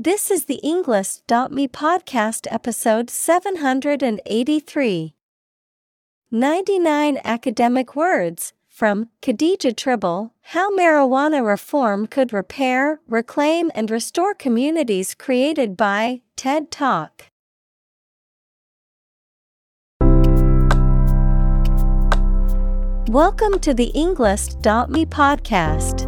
This is the Englist.me podcast episode 783. 99 academic words from Khadijah Tribble How Marijuana Reform Could Repair, Reclaim, and Restore Communities Created by TED Talk. Welcome to the Englist.me podcast.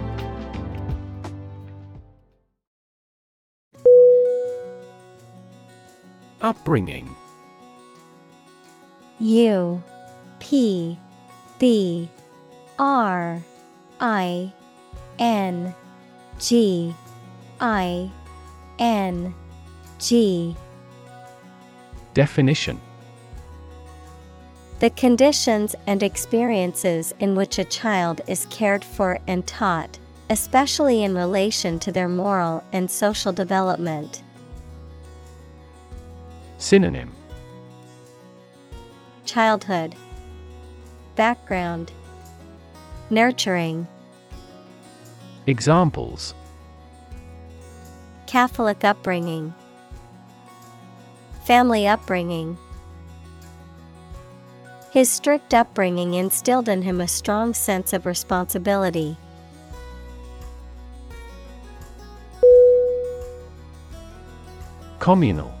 Upbringing. U P B R I N G I N G. Definition. The conditions and experiences in which a child is cared for and taught, especially in relation to their moral and social development. Synonym. Childhood. Background. Nurturing. Examples. Catholic upbringing. Family upbringing. His strict upbringing instilled in him a strong sense of responsibility. Communal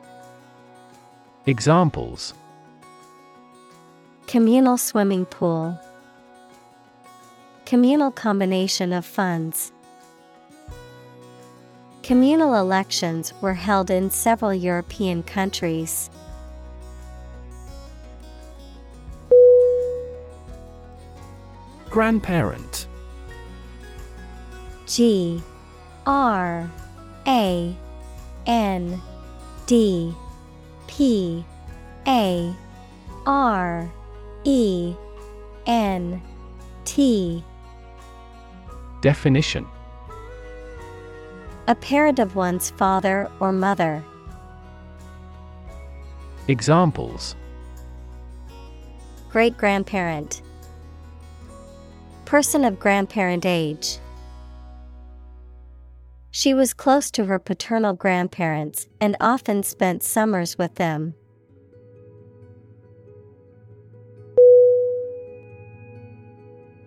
Examples. Communal swimming pool. Communal combination of funds. Communal elections were held in several European countries. Grandparent. G. R. A. N. D P A R E N T Definition A parent of one's father or mother. Examples Great grandparent. Person of grandparent age. She was close to her paternal grandparents and often spent summers with them.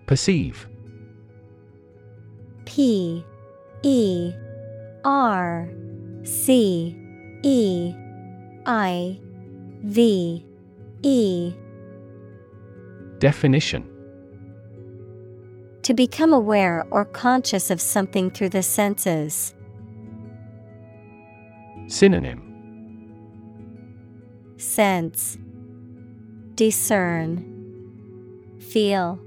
Perceive. P E R C E I V E. Definition To become aware or conscious of something through the senses. Synonym Sense Discern Feel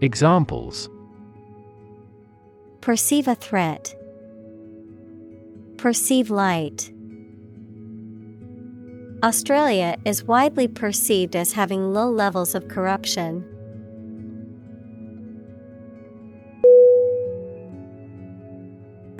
Examples Perceive a threat. Perceive light. Australia is widely perceived as having low levels of corruption.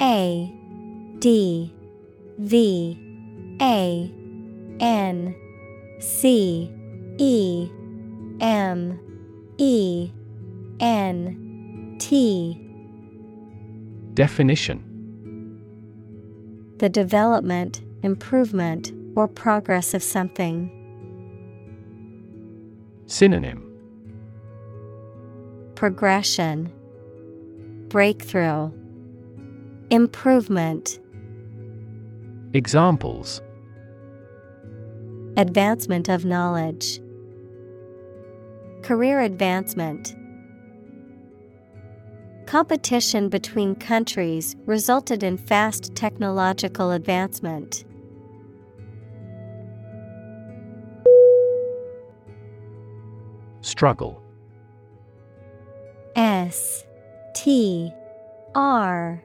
A D V A N C E M E N T. Definition. The development, improvement, or progress of something. Synonym. Progression, Breakthrough, Improvement. Examples Advancement of knowledge, Career advancement. Competition between countries resulted in fast technological advancement. Struggle S T R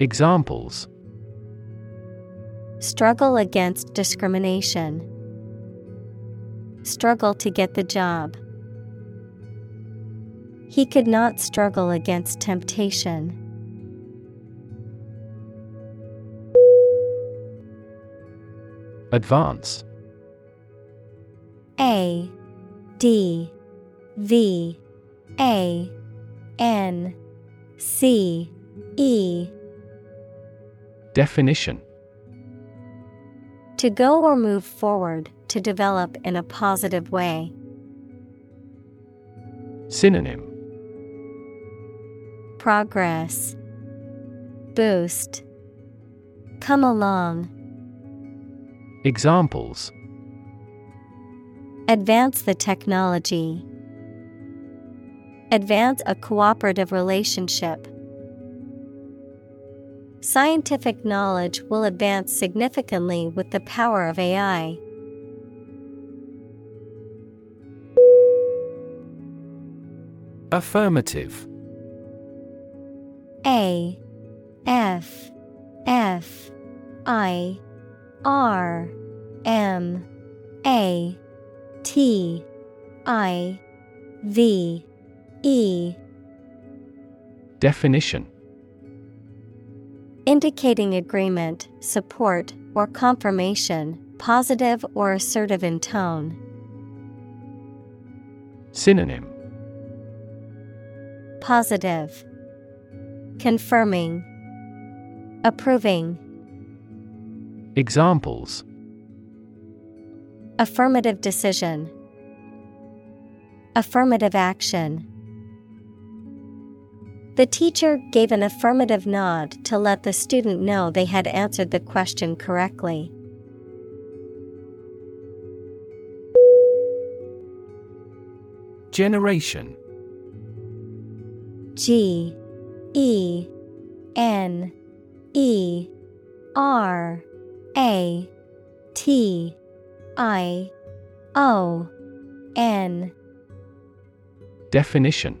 Examples Struggle against discrimination. Struggle to get the job. He could not struggle against temptation. Advance A D V A N C E Definition To go or move forward, to develop in a positive way. Synonym Progress Boost Come along. Examples Advance the technology. Advance a cooperative relationship. Scientific knowledge will advance significantly with the power of AI. Affirmative. A F F I R M A T I V E. Definition Indicating agreement, support, or confirmation, positive or assertive in tone. Synonym Positive. Confirming. Approving. Examples Affirmative decision. Affirmative action. The teacher gave an affirmative nod to let the student know they had answered the question correctly. Generation. G E N E R A T I O N. Definition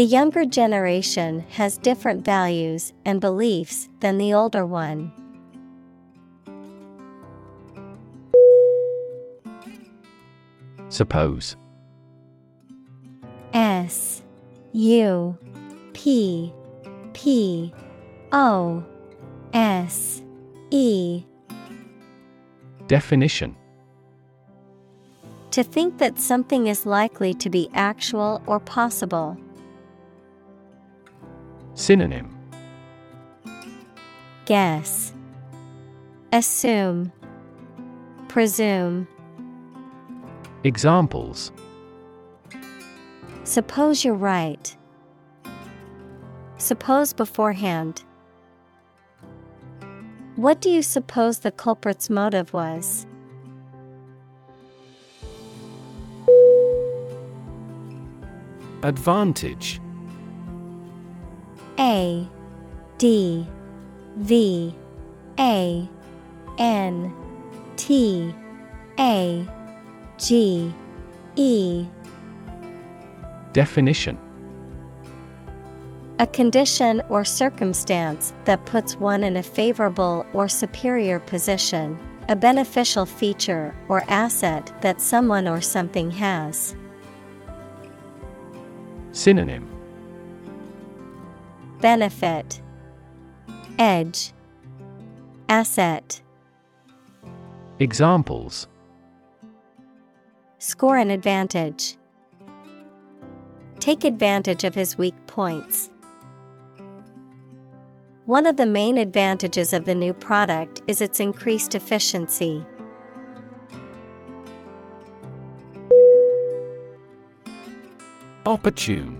The younger generation has different values and beliefs than the older one. Suppose S U P P O S E Definition To think that something is likely to be actual or possible. Synonym Guess Assume Presume Examples Suppose you're right. Suppose beforehand. What do you suppose the culprit's motive was? Advantage A D V A N T A G E. Definition. A condition or circumstance that puts one in a favorable or superior position, a beneficial feature or asset that someone or something has. Synonym Benefit Edge Asset Examples Score an advantage. Take advantage of his weak points. One of the main advantages of the new product is its increased efficiency. Opportune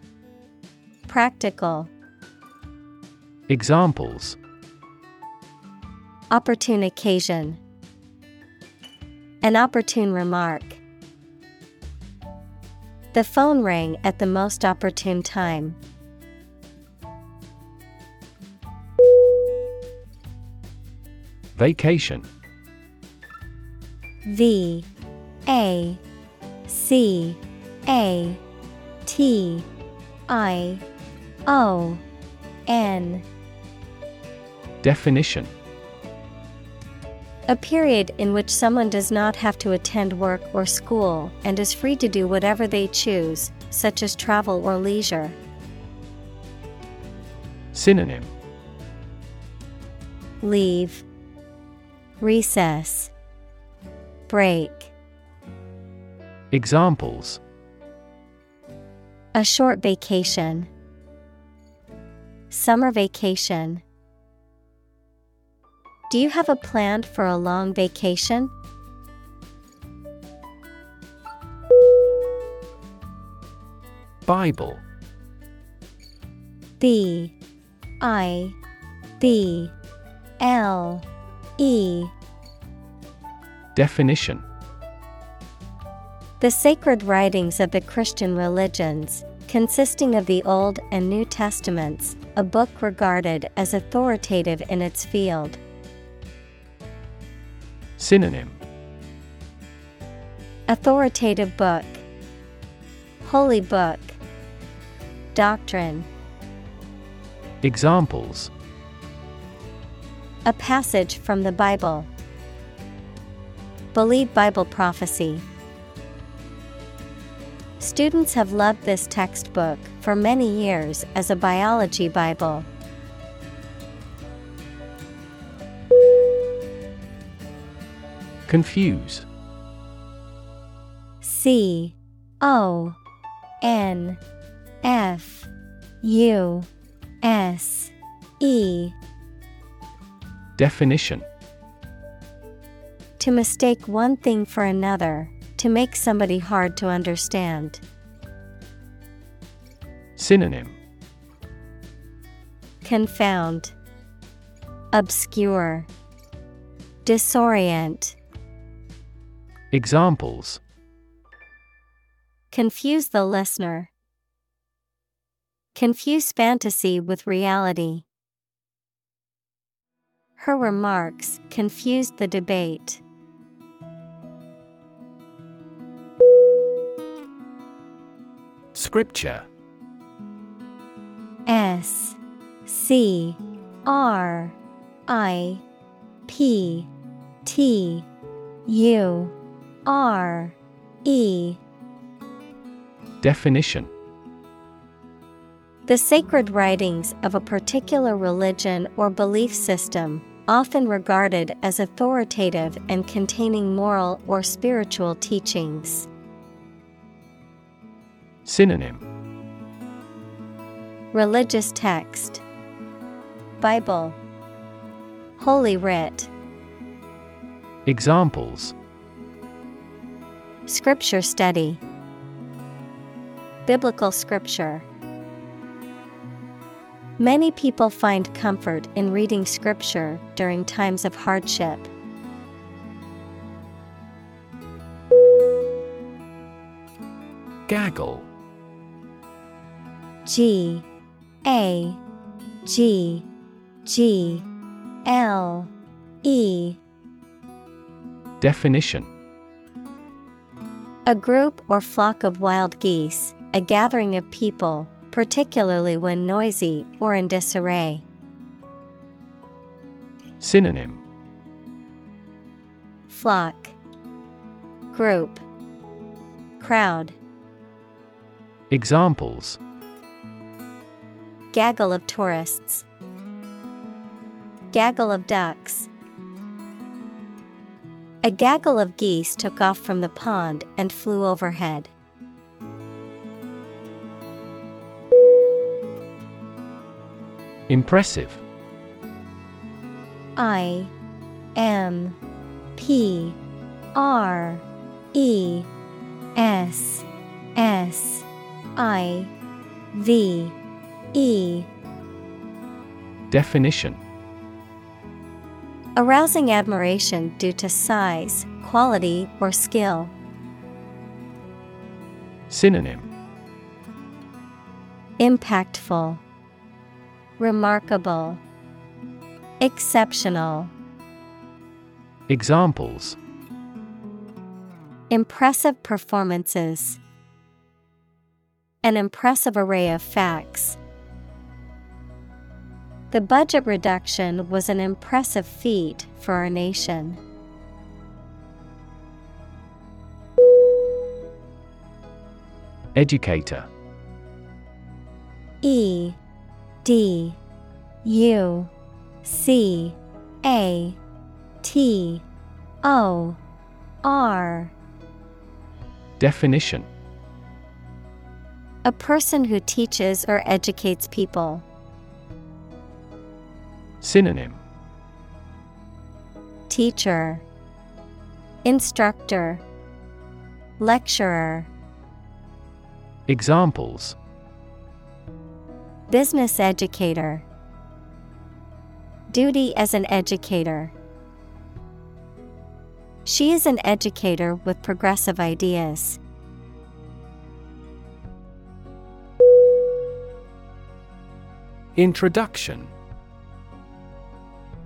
Practical, Examples Opportune occasion, An opportune remark. The phone rang at the most opportune time. Vacation V A C A T I O N. Definition. A period in which someone does not have to attend work or school and is free to do whatever they choose, such as travel or leisure. Synonym. Leave, Recess, Break. Examples. A short vacation, Summer vacation. Do you have a plan for a long vacation? Bible B I B L E Definition The sacred writings of the Christian religions, consisting of the Old and New Testaments, a book regarded as authoritative in its field. Synonym Authoritative book, Holy book, Doctrine. Examples A passage from the Bible. Believe Bible prophecy. Students have loved this textbook for many years as a biology Bible. Confuse. C O N F U S E Definition To mistake one thing for another, to make somebody hard to understand. Synonym Confound, Obscure, Disorient. Examples Confuse the listener. Confuse fantasy with reality. Her remarks confused the debate. Scripture S C R I P T U R E. Definition. The sacred writings of a particular religion or belief system, often regarded as authoritative and containing moral or spiritual teachings. Synonym Religious text, Bible, Holy Writ, Examples. Scripture study, Biblical scripture. Many people find comfort in reading scripture during times of hardship. Gaggle. G A G G L E. Definition. A group or flock of wild geese, a gathering of people, particularly when noisy or in disarray. Synonym. Flock. Group. Crowd. Examples Gaggle of tourists. Gaggle of ducks. A gaggle of geese took off from the pond and flew overhead. Impressive I M P R E S S I V E Definition Arousing admiration due to size, quality, or skill. Synonym Impactful, Remarkable, Exceptional. Examples Impressive performances. An impressive array of facts. The budget reduction was an impressive feat for our nation. Educator E D U C A T O R Definition A person who teaches or educates people. Synonym Teacher, Instructor, Lecturer. Examples Business educator. Duty as an educator. She is an educator with progressive ideas. Introduction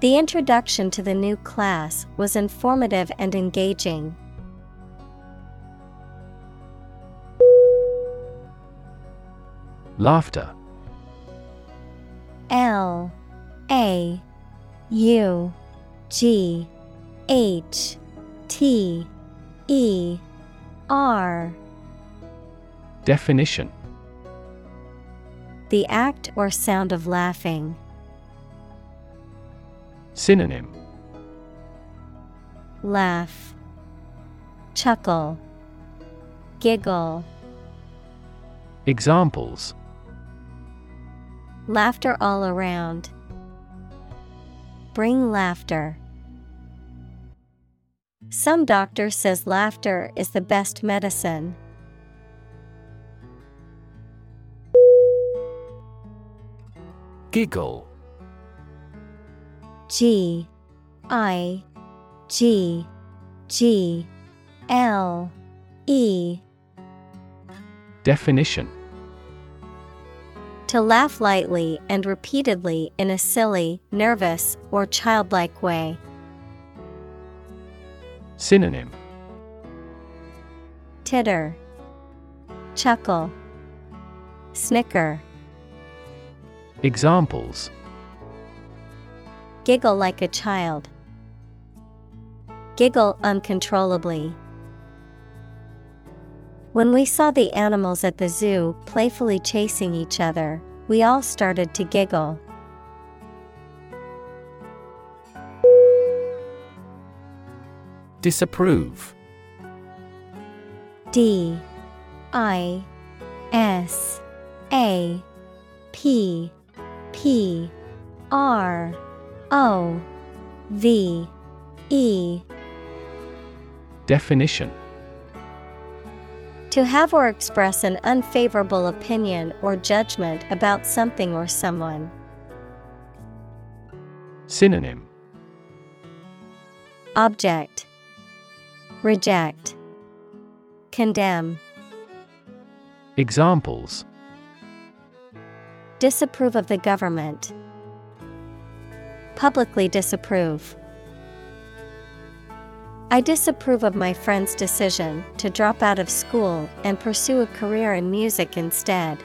The introduction to the new class was informative and engaging. Laughter L A U G H T E R Definition The act or sound of laughing. Synonym Laugh, Chuckle, Giggle. Examples Laughter all around. Bring laughter. Some doctor says laughter is the best medicine. Giggle G I G G L E Definition. To laugh lightly and repeatedly in a silly, nervous, or childlike way. Synonym. Titter, Chuckle, Snicker. Examples Giggle like a child. Giggle uncontrollably. When we saw the animals at the zoo playfully chasing each other, we all started to giggle. Disapprove D I S A P P R O V E. Definition. To have or express an unfavorable opinion or judgment about something or someone. Synonym. Object. Reject. Condemn. Examples. Disapprove of the government. Publicly disapprove. I disapprove of my friend's decision to drop out of school and pursue a career in music instead.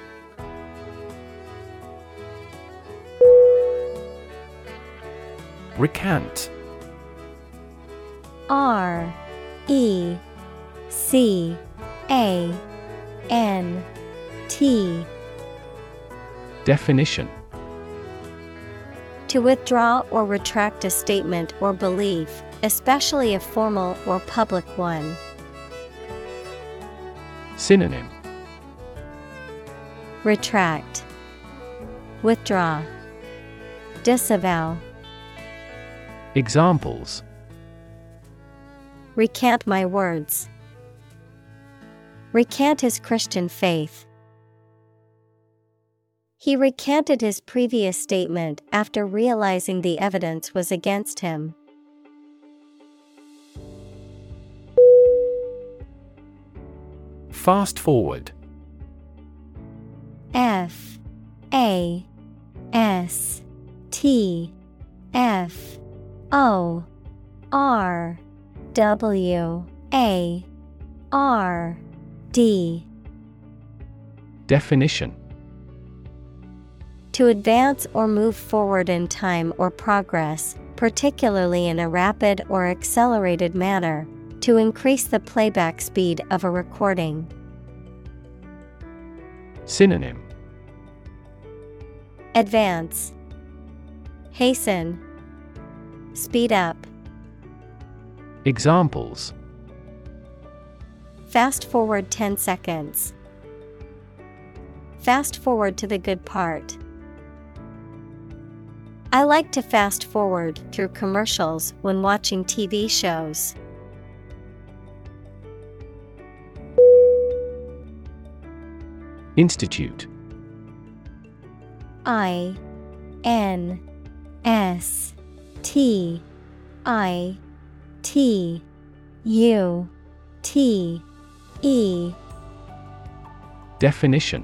Recant R E C A N T Definition To withdraw or retract a statement or belief, especially a formal or public one. Synonym Retract, Withdraw, Disavow. Examples Recant my words. Recant his Christian faith. He recanted his previous statement after realizing the evidence was against him. Fast forward. F A S T F O R W A R D. Definition To advance or move forward in time or progress, particularly in a rapid or accelerated manner, to increase the playback speed of a recording. Synonym Advance, Hasten, Speed up. Examples Fast forward 10 seconds. Fast forward to the good part. I like to fast forward through commercials when watching TV shows. Institute. I N S T I T U T E. Definition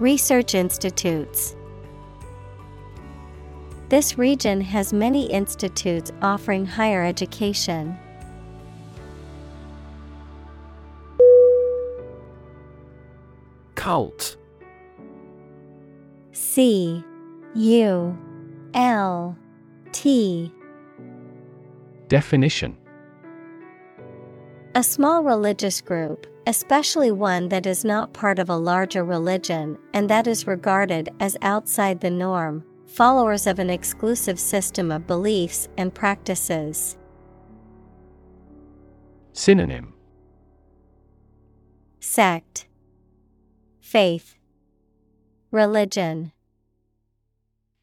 Research institutes. This region has many institutes offering higher education. Cult C U L T Definition A small religious group, especially one that is not part of a larger religion and that is regarded as outside the norm, followers of an exclusive system of beliefs and practices. Synonym. Sect. Faith. Religion.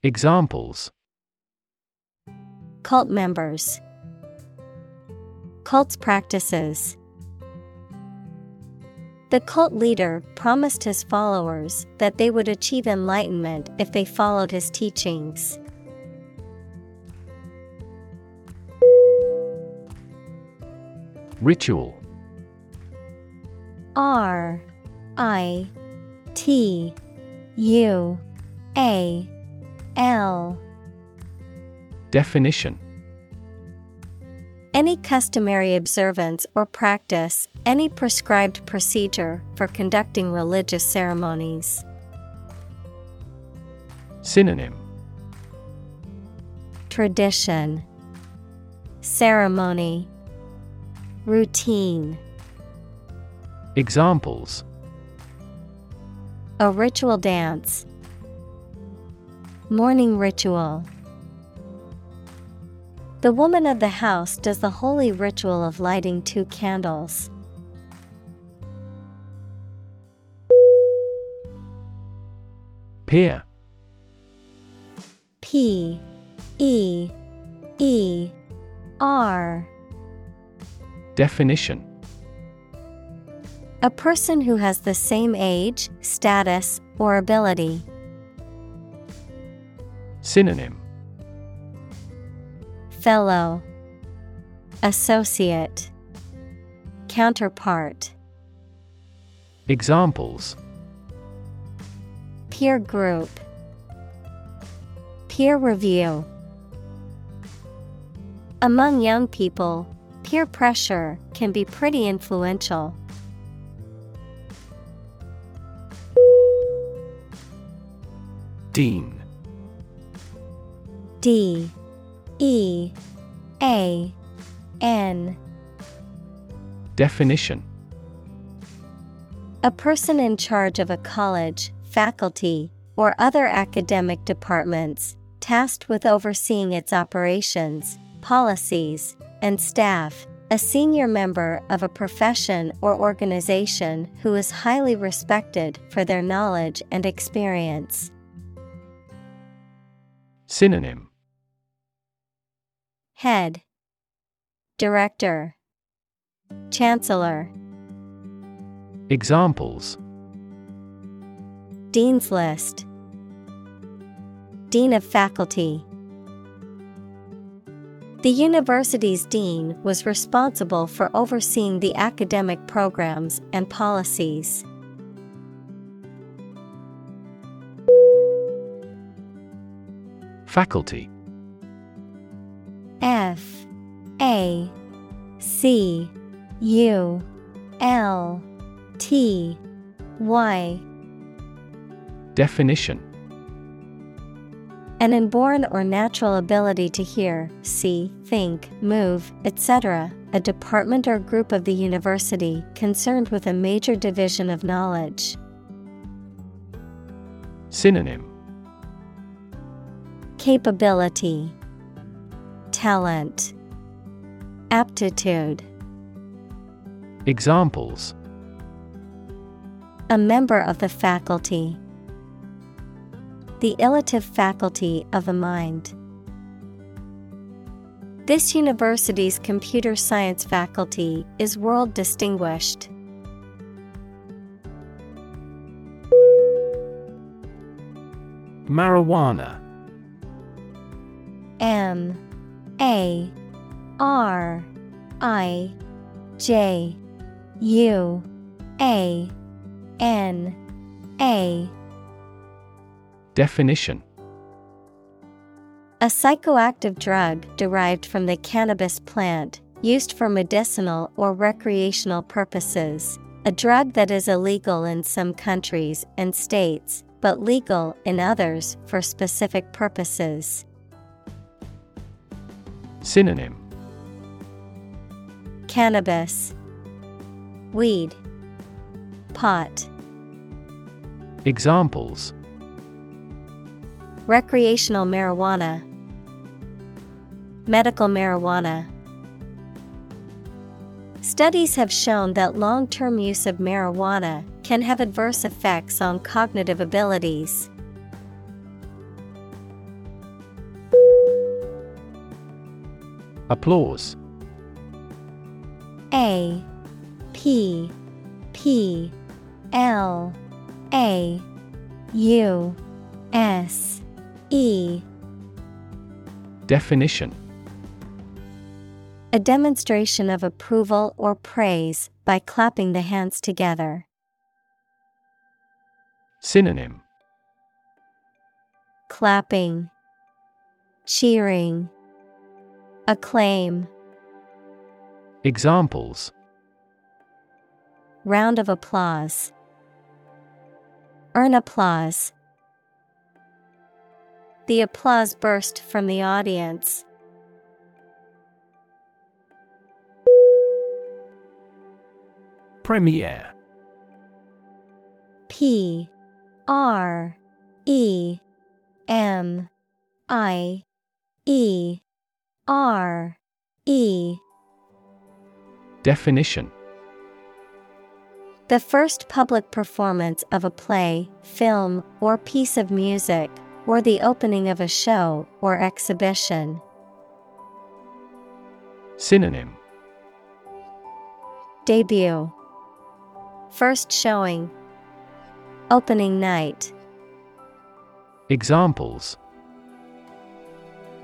Examples. Cult members. Cult's practices The cult leader promised his followers that they would achieve enlightenment if they followed his teachings. Ritual. R I T U A L. Definition Any customary observance or practice, any prescribed procedure for conducting religious ceremonies. Synonym. Tradition. Ceremony. Routine. Examples. A ritual dance. Morning ritual The woman of the house does the holy ritual of lighting two candles. Peer P E E R Definition A person who has the same age, status, or ability. Synonym Fellow Associate Counterpart. Examples. Peer group. Peer review. Among young people, peer pressure can be pretty influential. Dean. D E A N Definition A person in charge of a college, faculty, or other academic departments, tasked with overseeing its operations, policies, and staff. A senior member of a profession or organization who is highly respected for their knowledge and experience. Synonym Head. Director. Chancellor. Examples. Dean's List. Dean of Faculty. The university's dean was responsible for overseeing the academic programs and policies. Faculty F A C U L T Y Definition An inborn or natural ability to hear, see, think, move, etc., a department or group of the university concerned with a major division of knowledge. Synonym Capability, Talent, Aptitude. Examples A member of the faculty. The illative faculty of the mind. This university's computer science faculty is world distinguished. Marijuana M A R I J U A N A Definition A psychoactive drug derived from the cannabis plant, used for medicinal or recreational purposes. A drug that is illegal in some countries and states, but legal in others for specific purposes. Synonym Cannabis, Weed, Pot. Examples Recreational marijuana, Medical marijuana. Studies have shown that long term use of marijuana can have adverse effects on cognitive abilities. Applause. A P P L A U S E. Definition. A demonstration of approval or praise by clapping the hands together. Synonym. Clapping, cheering, acclaim, Examples round of applause. Earn applause. The applause burst from the audience. Premiere P R E M I E R E. Definition. The first public performance of a play, film, or piece of music, or the opening of a show or exhibition. Synonym. Debut. First showing. Opening night. Examples.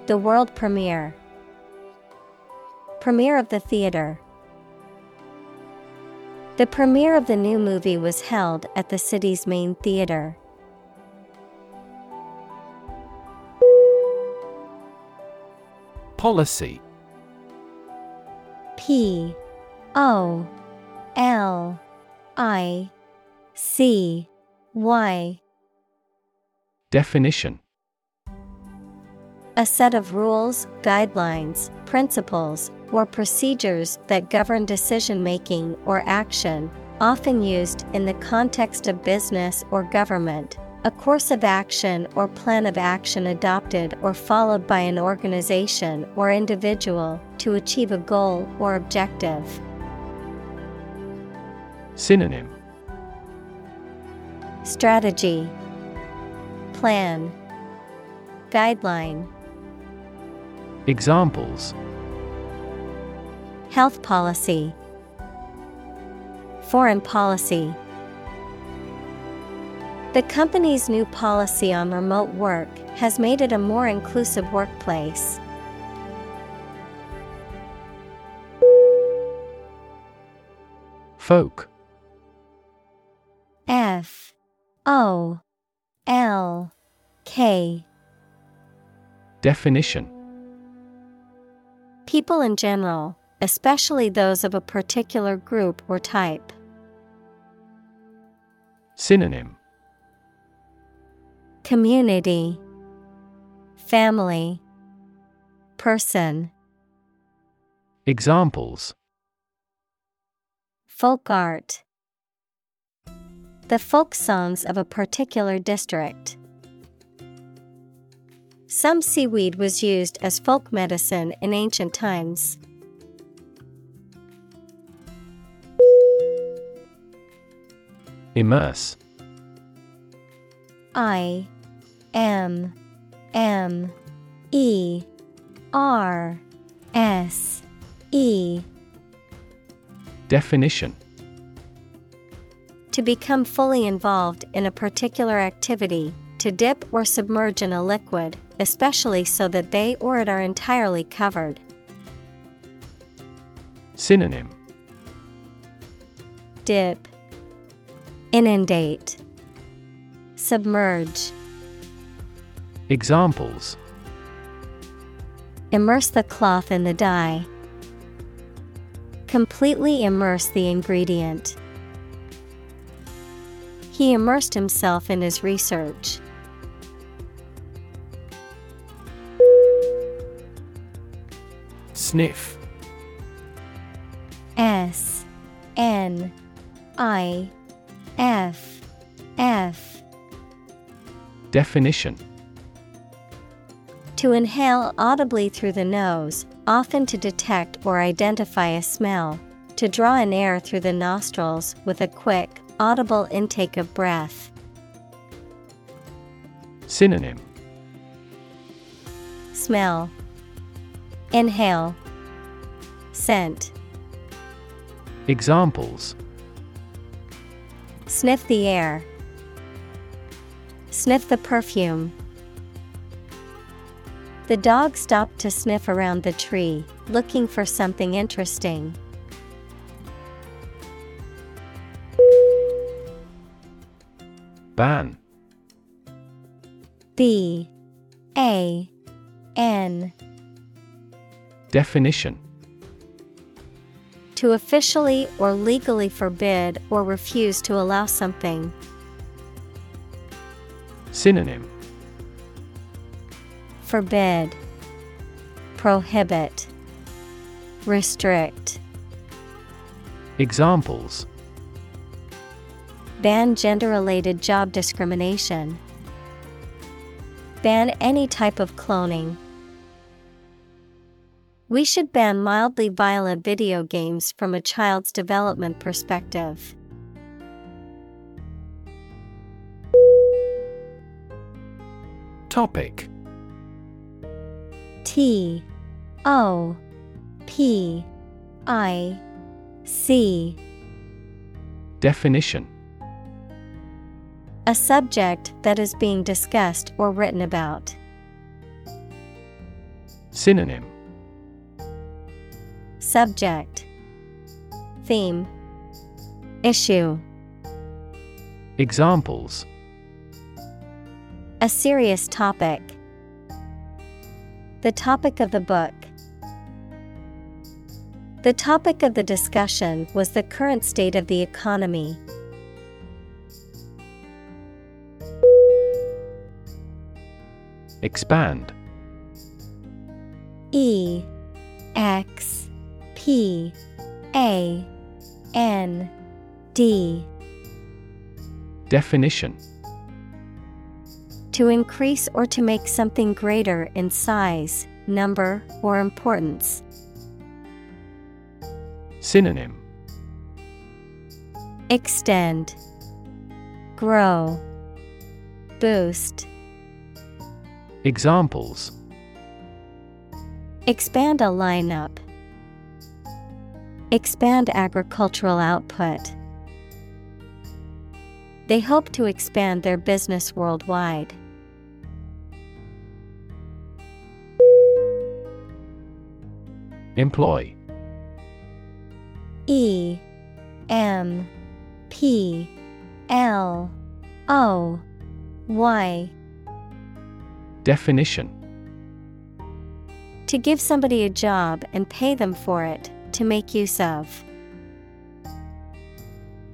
The world premiere Premiere of the theater. The premiere of the new movie was held at the city's main theater. Policy. P O L I C Y. Definition. A set of rules, guidelines, principles, or procedures that govern decision making or action, often used in the context of business or government. A course of action or plan of action adopted or followed by an organization or individual to achieve a goal or objective. Synonym Strategy Plan Guideline Examples. Health policy. Foreign policy. The company's new policy on remote work has made it a more inclusive workplace. Folk. F. O. L. K. Definition People in general, especially those of a particular group or type. Synonym. Community. Family. Person. Examples. Folk art. The folk songs of a particular district. Some seaweed was used as folk medicine in ancient times. Immerse. I M M E R S E Definition To become fully involved in a particular activity, to dip or submerge in a liquid, especially so that they or it are entirely covered. Synonym Dip Inundate Submerge Examples Immerse the cloth in the dye. Completely immerse the ingredient. He immersed himself in his research. Sniff. S N I F F. Definition. To inhale audibly through the nose, often to detect or identify a smell, to draw in air through the nostrils with a quick, audible intake of breath. Synonym. Smell, Inhale, Scent. Examples Sniff the air. Sniff the perfume. The dog stopped to sniff around the tree, looking for something interesting. Ban B A N Definition To officially or legally forbid or refuse to allow something. Synonym Forbid, Prohibit, Restrict. Examples Ban gender related job discrimination. Ban any type of cloning. We should ban mildly violent video games from a child's development perspective. Topic T O P I C Definition A subject that is being discussed or written about. Synonym Subject Theme Issue Examples A serious topic. The topic of the book. The topic of the discussion was the current state of the economy. Expand E X P A N D Definition To increase or to make something greater in size, number, or importance. Synonym Extend, Grow, Boost. Examples Expand a lineup. Expand agricultural output. They hope to expand their business worldwide. Employ E M P L O Y Definition To give somebody a job and pay them for it, to make use of.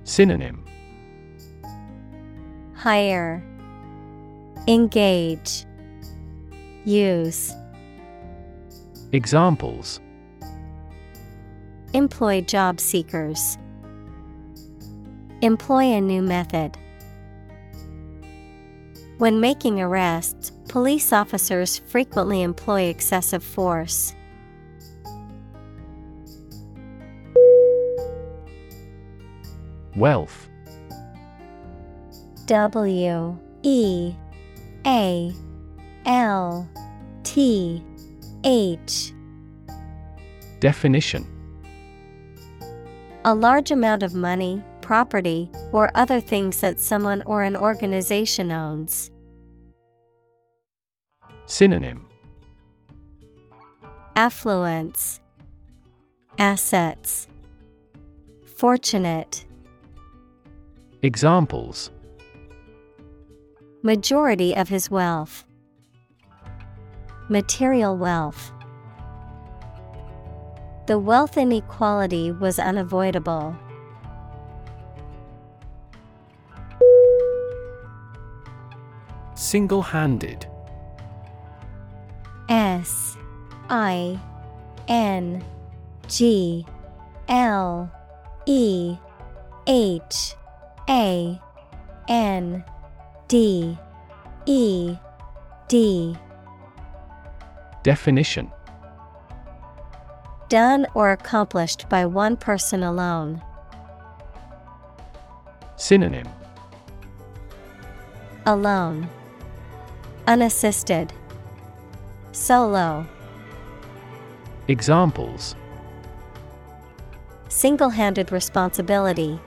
Synonym Hire, Engage, Use. Examples Employ job seekers. Employ a new method. When making arrests, police officers frequently employ excessive force. Wealth. W E A L T H. Definition. A large amount of money, property, or other things that someone or an organization owns. Synonym. Affluence. Assets. Fortunate Examples Majority of his wealth. Material wealth. The wealth inequality was unavoidable. Single handed S I N G L E H A N D E D Definition Done or accomplished by one person alone. Synonym Alone. Unassisted. Solo. Examples Single handed responsibility.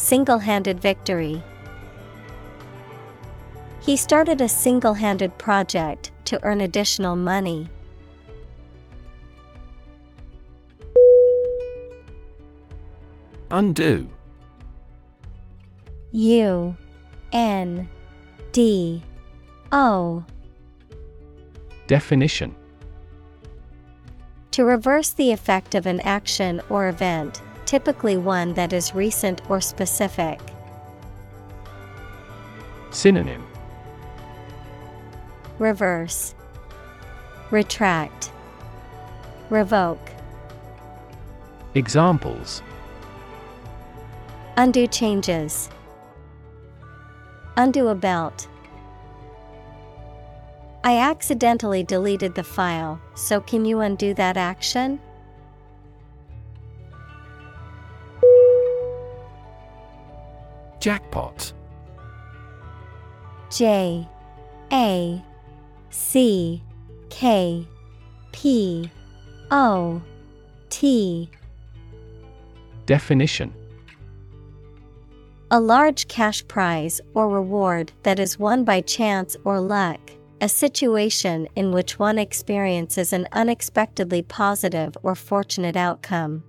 Single handed victory. He started a single handed project to earn additional money. Undo U N D O Definition To reverse the effect of an action or event, typically one that is recent or specific. Synonym Reverse Retract Revoke Examples Undo changes. Undo a belt. I accidentally deleted the file, so can you undo that action? Jackpot. J A C K P O T. Definition. A large cash prize or reward that is won by chance or luck, a situation in which one experiences an unexpectedly positive or fortunate outcome.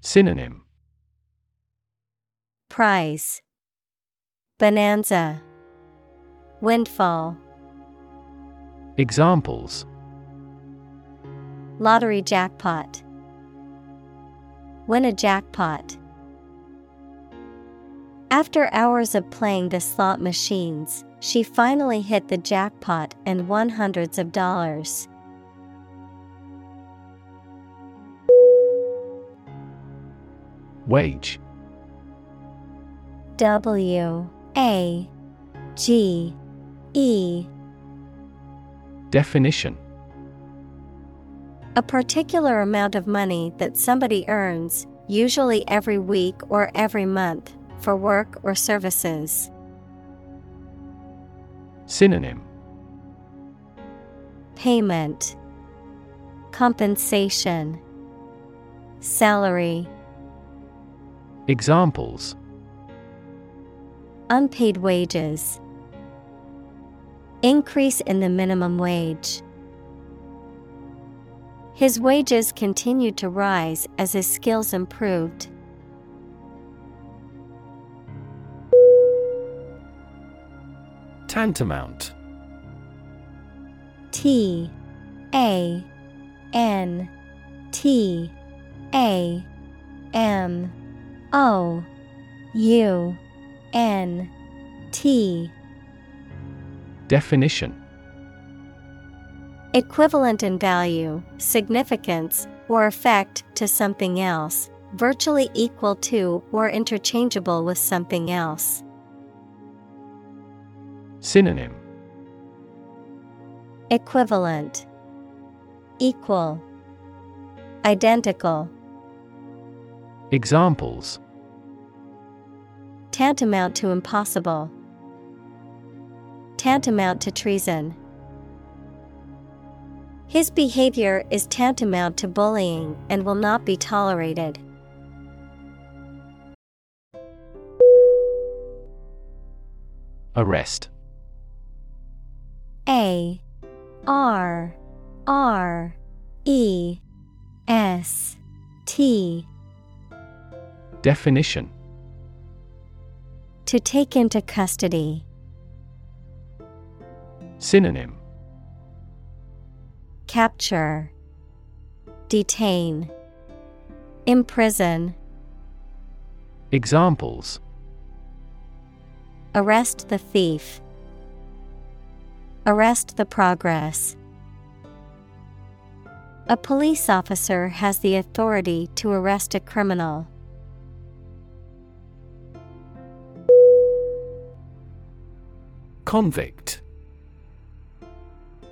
Synonym Prize Bonanza. Windfall. Examples. Lottery jackpot. Win a jackpot. After hours of playing the slot machines, she finally hit the jackpot and won hundreds of dollars. Wage W A G E. Definition. A particular amount of money that somebody earns, usually every week or every month, for work or services. Synonym. Payment. Compensation. Salary. Examples Unpaid wages Increase in the minimum wage. His wages continued to rise as his skills improved. Tantamount T A N T A M O U N T. Definition. Equivalent in value, significance, or effect to something else, virtually equal to or interchangeable with something else. Synonym. Equivalent. Equal. Identical. Examples Tantamount to impossible. Tantamount to treason. His behavior is tantamount to bullying and will not be tolerated. Arrest A R R E S T Definition To take into custody. Synonym Capture Detain Imprison Examples Arrest the thief. Arrest the progress. A police officer has the authority to arrest a criminal. Convict.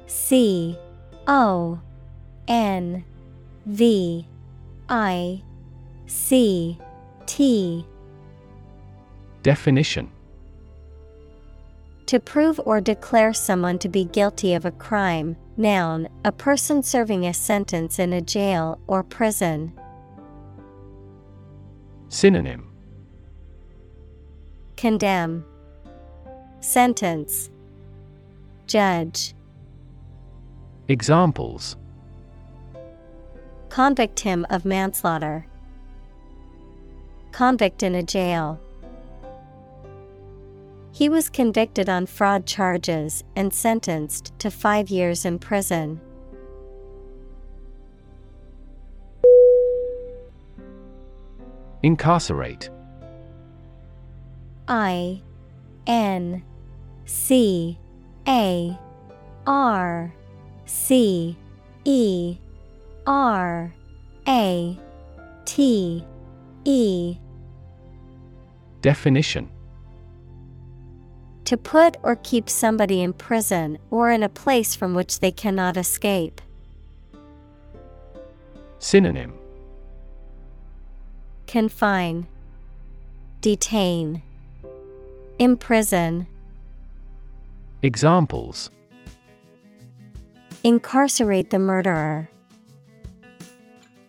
C O N V I C T. Definition. To prove or declare someone to be guilty of a crime, noun, a person serving a sentence in a jail or prison. Synonym. Condemn, Sentence, Judge. Examples Convict him of manslaughter. Convict in a jail. He was convicted on fraud charges and sentenced to five years in prison. Incarcerate I N C A R C E R A T E. Definition. To put or keep somebody in prison or in a place from which they cannot escape. Synonym. Confine, Detain, Imprison. Examples Incarcerate the murderer.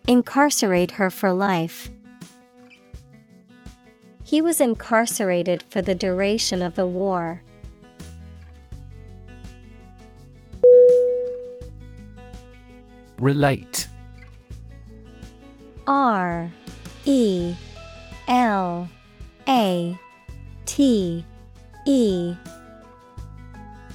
Incarcerate her for life. He was incarcerated for the duration of the war. Relate R E L A T E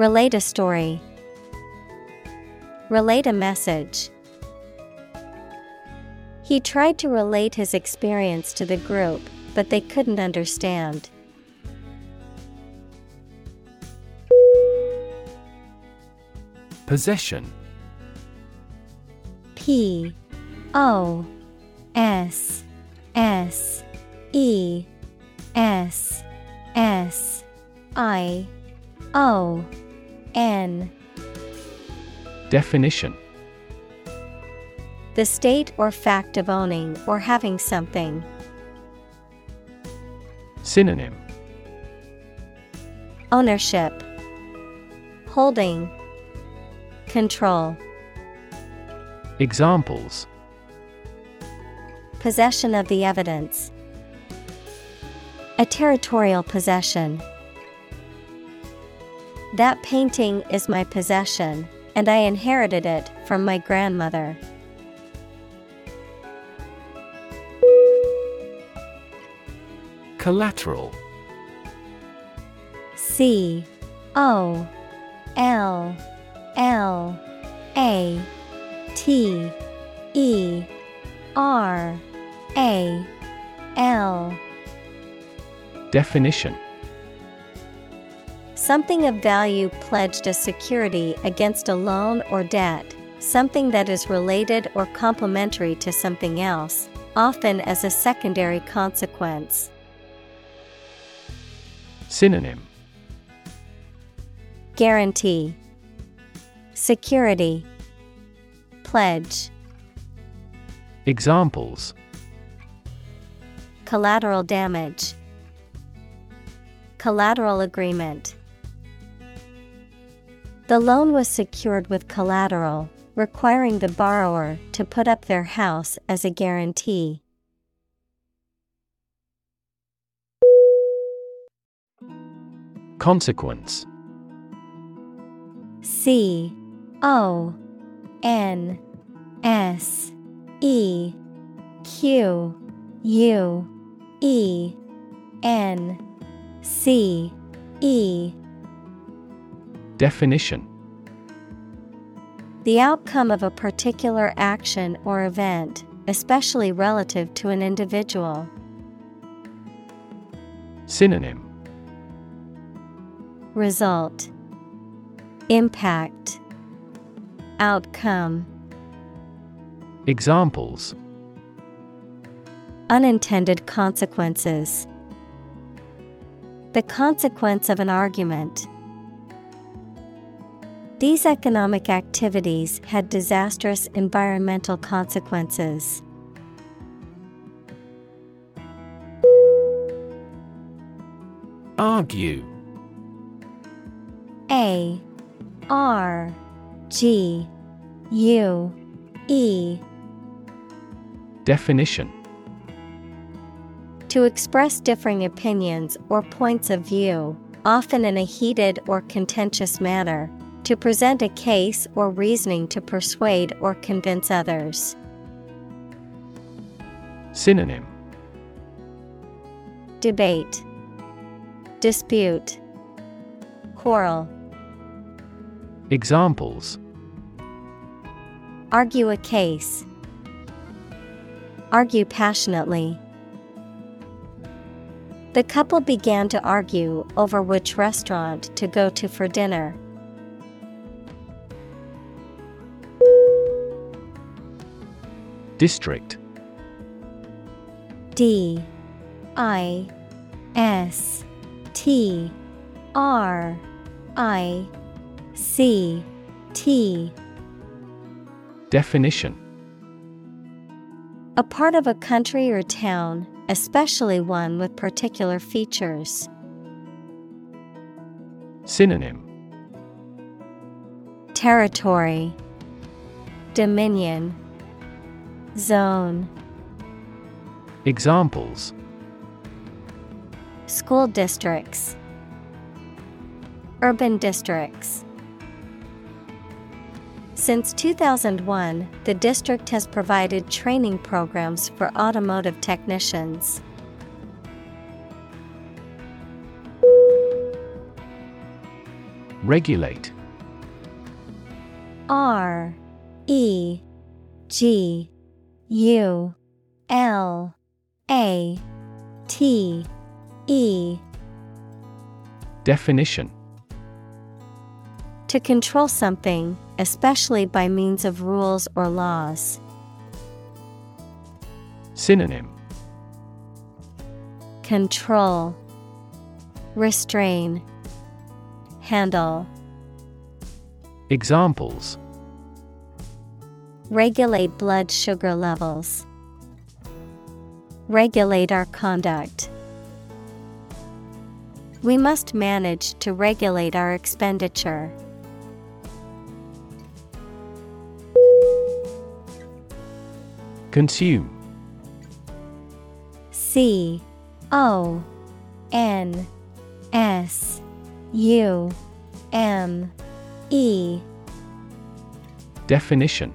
Relate a story. Relate a message. He tried to relate his experience to the group, but they couldn't understand. Possession P O S S E S S I O N. Definition. The state or fact of owning or having something. Synonym. Ownership, Holding, Control, Examples. Possession of the evidence. A territorial possession. That painting is my possession, and I inherited it from my grandmother. Collateral. C. O. L. L. A. T. E. R. A. L. Definition Something of value pledged as security against a loan or debt, something that is related or complementary to something else, often as a secondary consequence. Synonym. Guarantee. Security. Pledge. Examples. Collateral damage. Collateral agreement The loan was secured with collateral, requiring the borrower to put up their house as a guarantee. Consequence C O N S E Q U E N C E Definition The outcome of a particular action or event, especially relative to an individual. Synonym Result Impact Outcome Examples Unintended consequences. The consequence of an argument. These economic activities had disastrous environmental consequences. Argue. A. R. G. U. E. Definition. To express differing opinions or points of view, often in a heated or contentious manner, to present a case or reasoning to persuade or convince others. Synonym Debate, Dispute, Quarrel. Examples Argue a case. Argue passionately. The couple began to argue over which restaurant to go to for dinner. District. D I S T R I C T. Definition. A part of a country or town, especially one with particular features. Synonym. Territory. Dominion Zone. Examples. School districts. Urban districts. Since 2001, the district has provided training programs for automotive technicians. Regulate. R E G U L A T E. Definition. To control something, especially by means of rules or laws. Synonym. Control. Restrain. Handle. Examples Regulate blood sugar levels. Regulate our conduct. We must manage to regulate our expenditure. Consume C O N S U M E Definition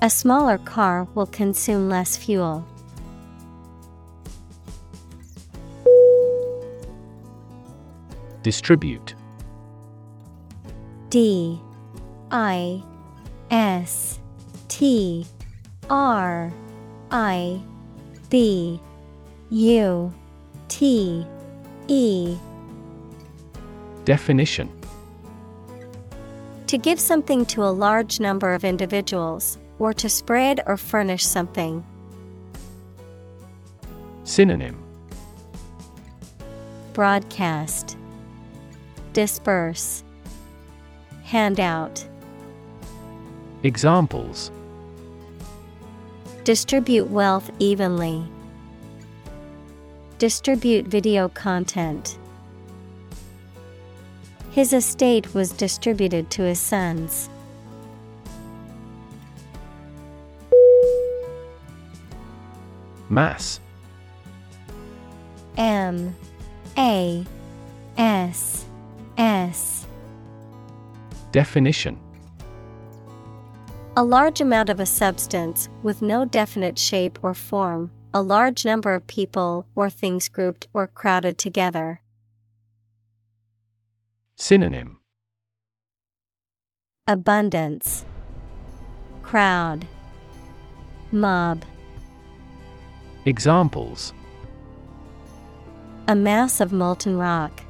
A smaller car will consume less fuel. Distribute. D I S T R I B U T E. Definition. To give something to a large number of individuals, or to spread or furnish something. Synonym Broadcast Disperse Handout Examples Distribute wealth evenly. Distribute video content. His estate was distributed to his sons. Mass. M A S S. Definition. A large amount of a substance with no definite shape or form, a large number of people or things grouped or crowded together. Synonym. Abundance. Crowd. Mob Examples A mass of molten rock.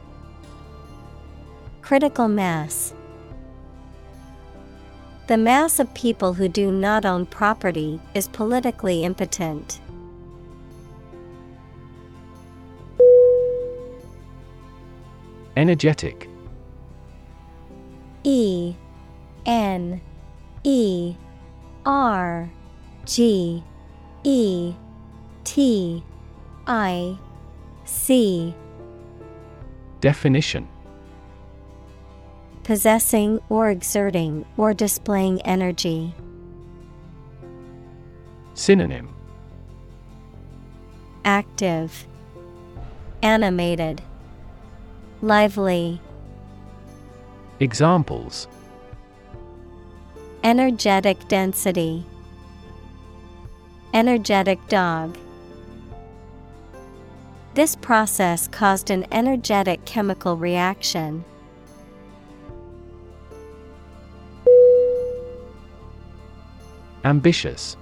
Critical mass. The mass of people who do not own property is politically impotent. Energetic E N E R G E T I C. Definition. Possessing or exerting or displaying energy. Synonym. Active, Animated, Lively, Examples. Energetic density, Energetic dog. This process caused an energetic chemical reaction. Ambitious.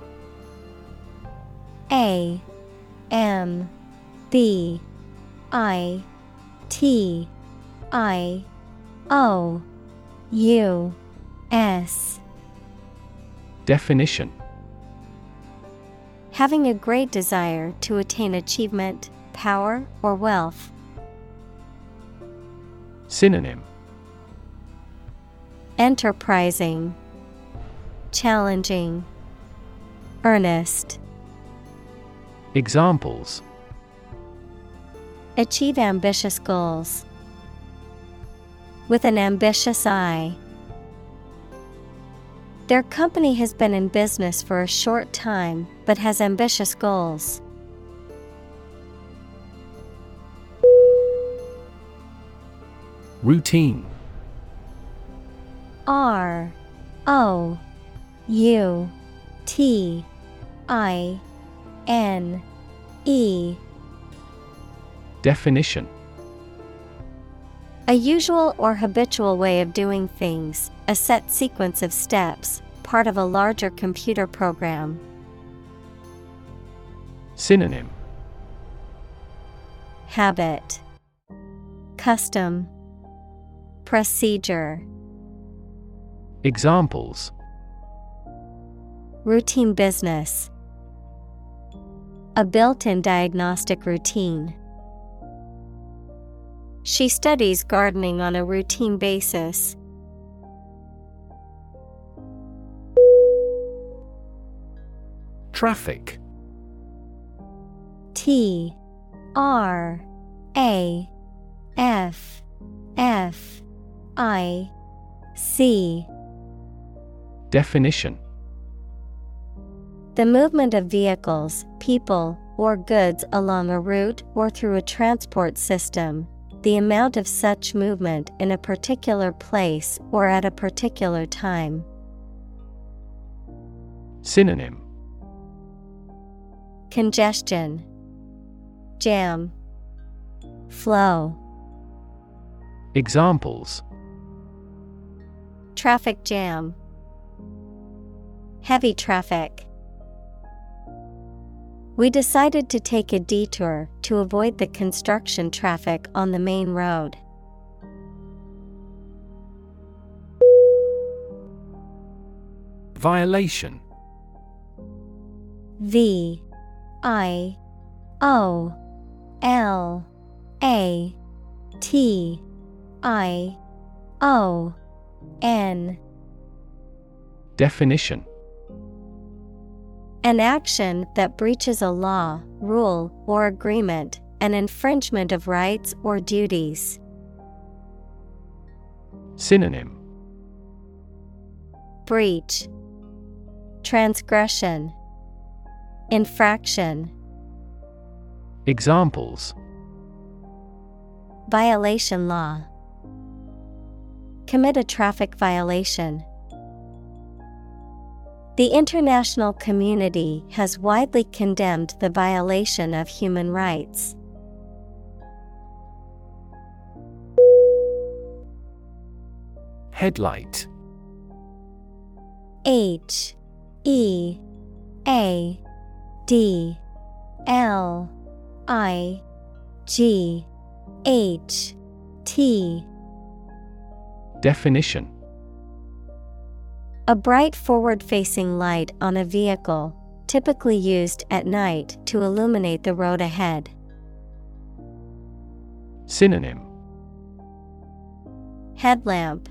A M B I T I O U S. Definition. Having a great desire to attain achievement, power, or wealth. Synonym Enterprising, Challenging, Earnest. Examples Achieve ambitious goals. With an ambitious eye. Their company has been in business for a short time but has ambitious goals. Routine. R O U T I N E. Definition. A usual or habitual way of doing things, a set sequence of steps, part of a larger computer program. Synonym. Habit. Custom Procedure. Examples. Routine business. A built-in diagnostic routine. She studies gardening on a routine basis. Traffic. T R A F F I C Definition. The movement of vehicles, people, or goods along a route or through a transport system, the amount of such movement in a particular place or at a particular time. Synonym. Congestion, Jam, Flow. Examples Traffic jam, Heavy traffic. We decided to take a detour to avoid the construction traffic on the main road. Violation V I O L A T I O N Definition An action that breaches a law, rule, or agreement, an infringement of rights or duties. Synonym Breach, Transgression, Infraction. Examples Violation law. Commit a traffic violation. The international community has widely condemned the violation of human rights. Headlight H E A D L I G H T Definition A bright forward facing light on a vehicle, typically used at night to illuminate the road ahead. Synonym Headlamp,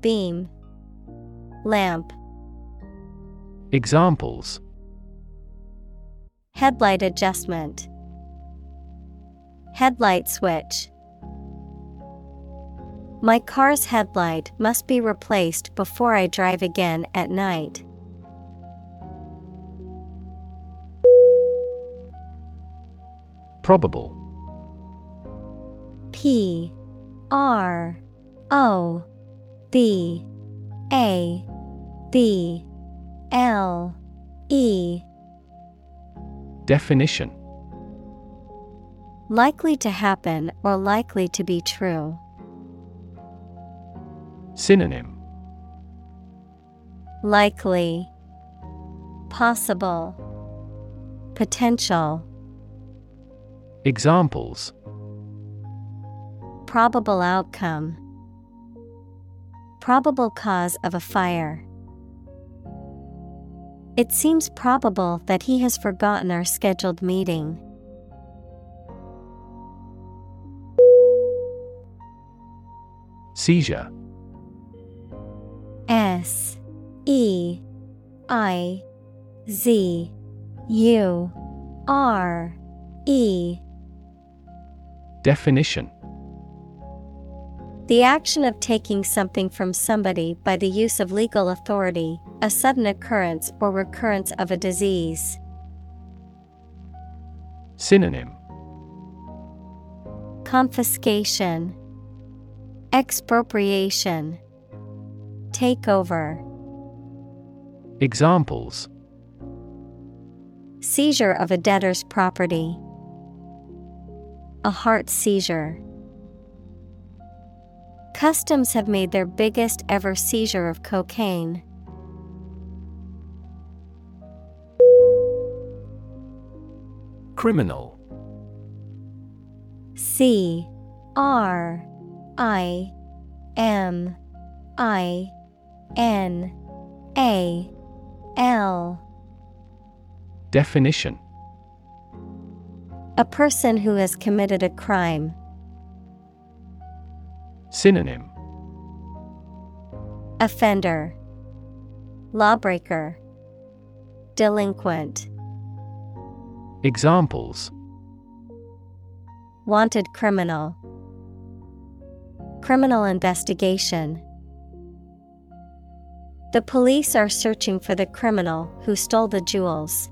Beam, Lamp. Examples Headlight adjustment, Headlight switch. My car's headlight must be replaced before I drive again at night. Probable. P. R. O. B. A. B. L. E. Definition. Likely to happen or likely to be true. Synonym. Likely, Possible, Potential, Examples. Probable outcome, Probable cause of a fire. It seems probable that he has forgotten our scheduled meeting. Seizure S E I Z U R E. Definition. The action of taking something from somebody by the use of legal authority, a sudden occurrence or recurrence of a disease. Synonym. Confiscation, Expropriation, Takeover, Examples Seizure of a debtor's property, a heart seizure. Customs have made their biggest ever seizure of cocaine. Criminal C R I M I N A L. Definition. A person who has committed a crime. Synonym. Offender. Lawbreaker. Delinquent. Examples. Wanted criminal. Criminal investigation. The police are searching for the criminal who stole the jewels.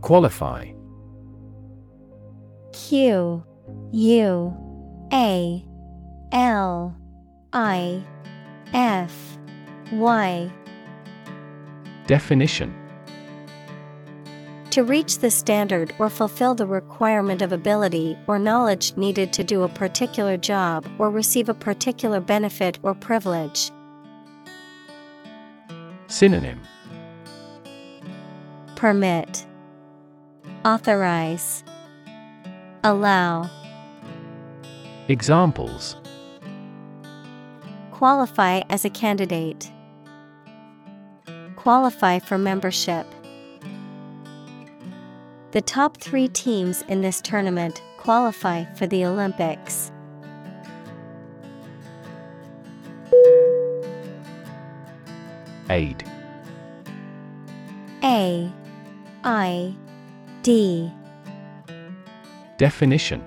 Qualify. Q U A L I F Y. Definition To reach the standard or fulfill the requirement of ability or knowledge needed to do a particular job or receive a particular benefit or privilege. Synonym Permit Authorize Allow Examples Qualify as a candidate. Qualify for membership. The top three teams in this tournament qualify for the Olympics. Aid A I D Definition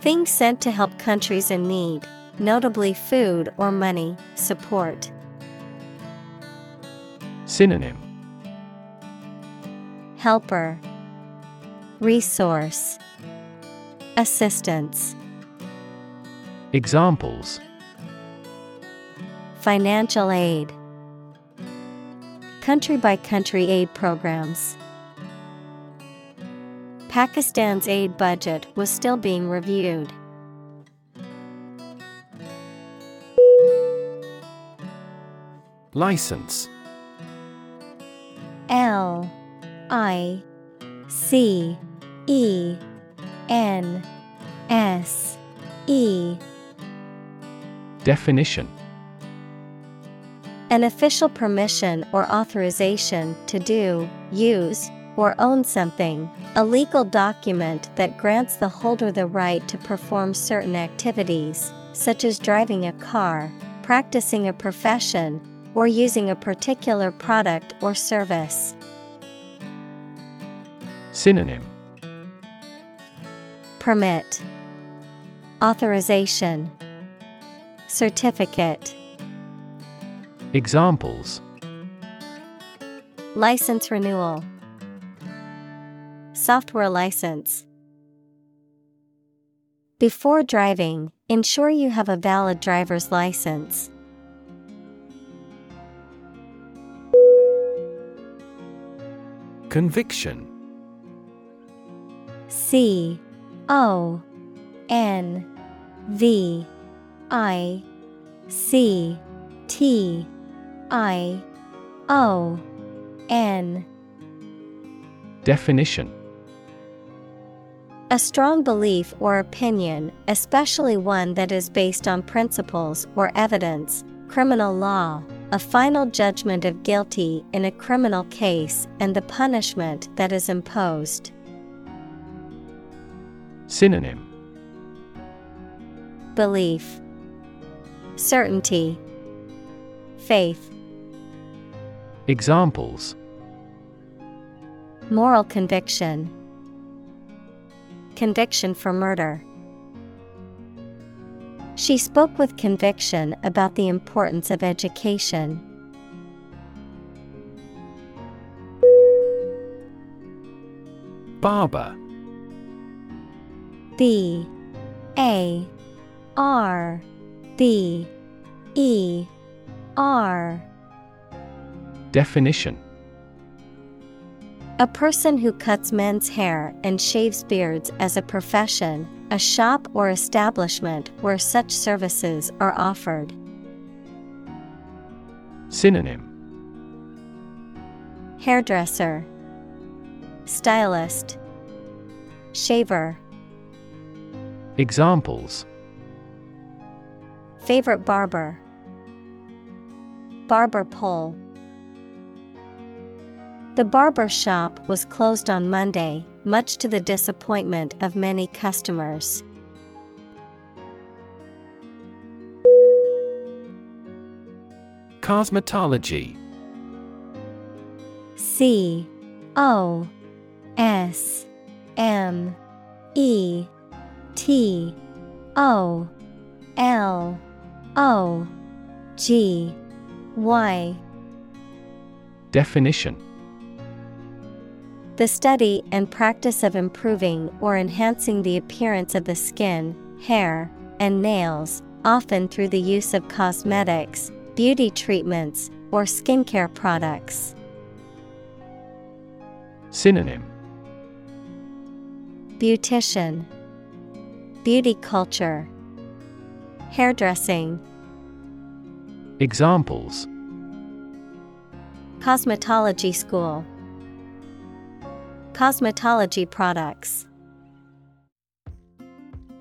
Things sent to help countries in need, notably food or money, support. Synonym Helper Resource Assistance Examples Financial aid Country by country aid programs. Pakistan's aid budget was still being reviewed. License L I C E N S E. Definition. An official permission or authorization to do, use, or own something, a legal document that grants the holder the right to perform certain activities, such as driving a car, practicing a profession, or using a particular product or service. Synonym. Permit. Authorization. Certificate. Examples. License renewal. Software license. Before driving, ensure you have a valid driver's license. Conviction C O N V I C T I O N Definition A strong belief or opinion, especially one that is based on principles or evidence, criminal law, a final judgment of guilty in a criminal case, and the punishment that is imposed. Synonym. Belief, Certainty, Faith, Examples. Moral conviction, Conviction for murder. She spoke with conviction about the importance of education. Barber B A R B E R. Definition. A person who cuts men's hair and shaves beards as a profession, a shop or establishment where such services are offered. Synonym. Hairdresser, Stylist, Shaver. Examples Favorite barber, Barber pole. The barber shop was closed on Monday, much to the disappointment of many customers. Cosmetology C O S M E T O L O G Y. Definition The study and practice of improving or enhancing the appearance of the skin, hair, and nails, often through the use of cosmetics, beauty treatments, or skincare products. Synonym Beautician, Beauty culture, Hairdressing. Examples Cosmetology school, Cosmetology products.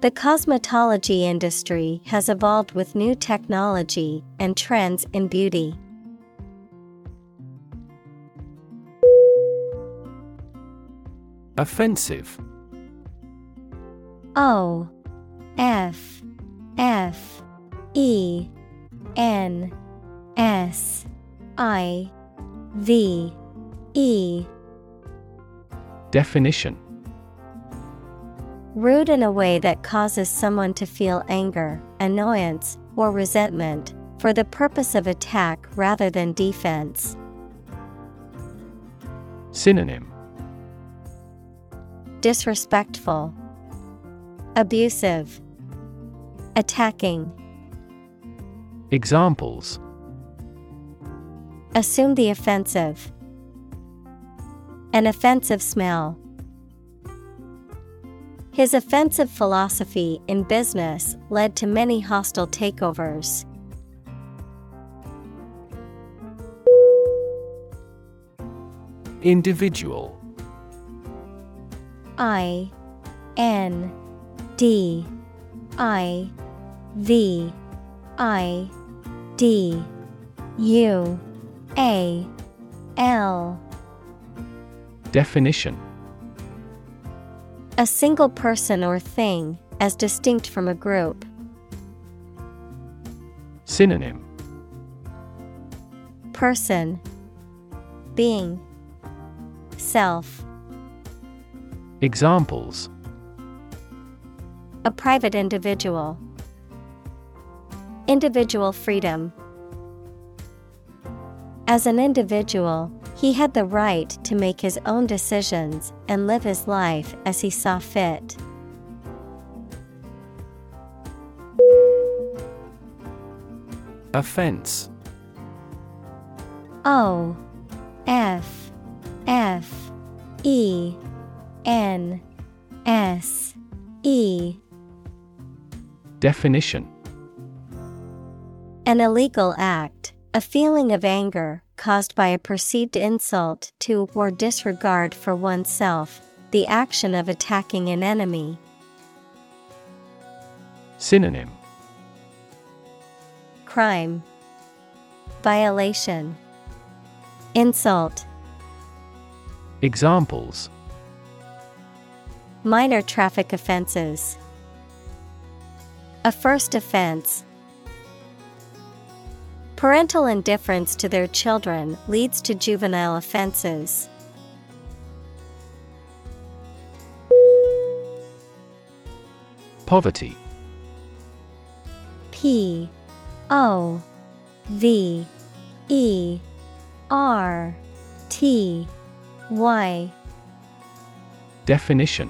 The cosmetology industry has evolved with new technology and trends in beauty. Offensive O F F E N S I V E. Definition. Rude in a way that causes someone to feel anger, annoyance, or resentment, for the purpose of attack rather than defense. Synonym. Disrespectful, Abusive, Attacking. Examples Assume the offensive. An offensive smell. His offensive philosophy in business led to many hostile takeovers. Individual I N D I V I D U A L. Definition. A single person or thing, as distinct from a group. Synonym. Person. Being. Self. Examples A private individual. Individual freedom. As an individual, he had the right to make his own decisions and live his life as he saw fit. Offense O F F E N S E Definition An illegal act, a feeling of anger caused by a perceived insult to or disregard for oneself, the action of attacking an enemy. Synonym Crime, Violation, Insult, Examples Minor traffic offenses. A first offense. Parental indifference to their children leads to juvenile offenses. Poverty. P. O. V. E. R. T. Y. Definition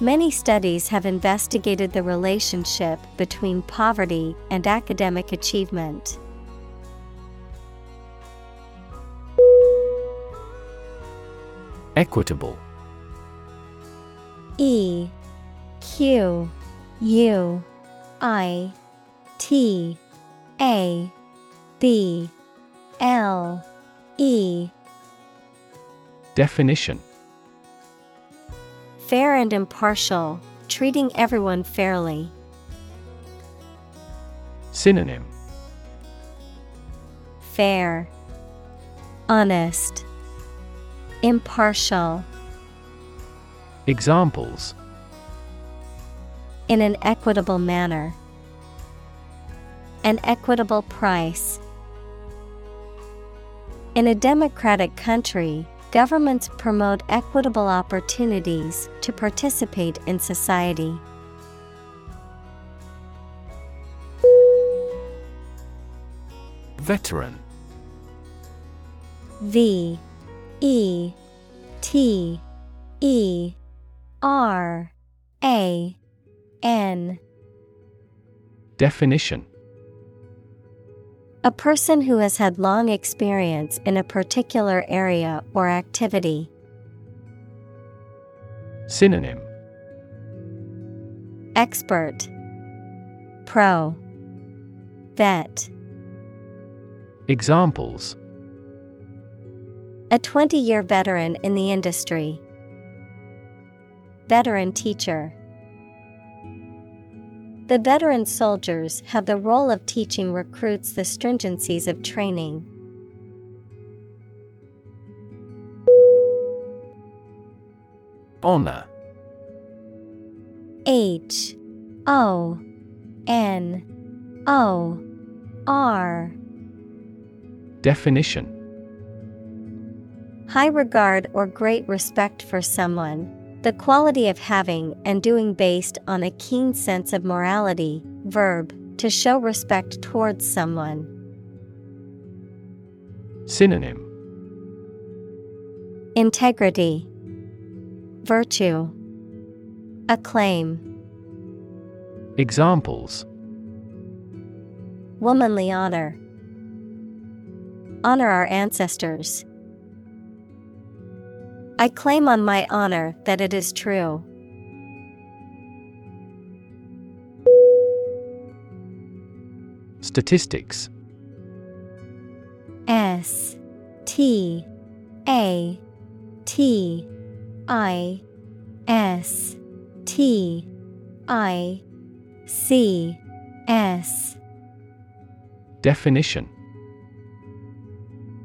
Many studies have investigated the relationship between poverty and academic achievement. Equitable. E Q U I T A B L E. Definition Fair and impartial, treating everyone fairly. Synonym Fair, Honest, Impartial. Examples In an equitable manner. An equitable price. In a democratic country, governments promote equitable opportunities to participate in society. Veteran. V E T E R A N. Definition A person who has had long experience in a particular area or activity. Synonym Expert Pro Vet Examples A 20 year veteran in the industry. Veteran teacher. The veteran soldiers have the role of teaching recruits the stringencies of training. Honor H. O. N. O. R. Definition. High regard or great respect for someone, the quality of having and doing based on a keen sense of morality, verb, to show respect towards someone. Synonym Integrity, Virtue, Acclaim, Examples Womanly honor. Honor our ancestors. I claim on my honor that it is true. Statistics. S T A T I S T I C S. Definition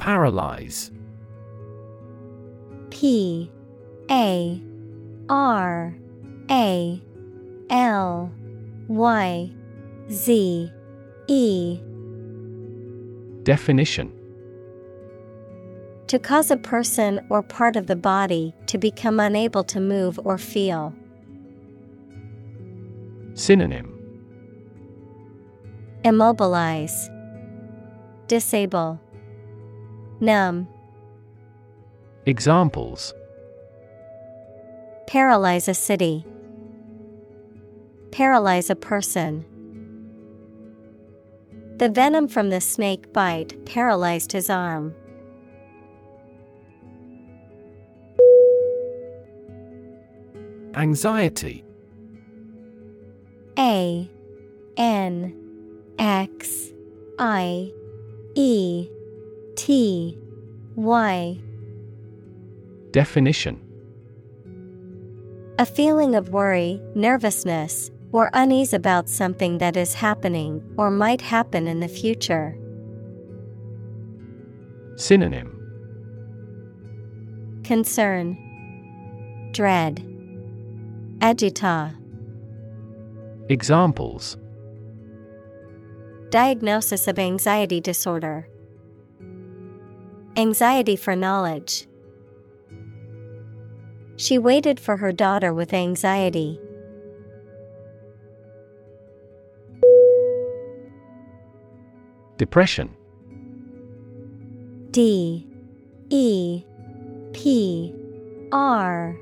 Paralyze. P A R A L Y Z E. Definition. To cause a person or part of the body to become unable to move or feel. Synonym. Immobilize, Disable, Numb, Examples. Paralyze a city, Paralyze a person. The venom from the snake bite paralyzed his arm. Anxiety. A. N. X. I. E T Y Definition A feeling of worry, nervousness, or unease about something that is happening or might happen in the future. Synonym Concern, Dread, Agita. Examples Diagnosis of anxiety disorder. Anxiety for knowledge. She waited for her daughter with anxiety. Depression. D. E. P. R.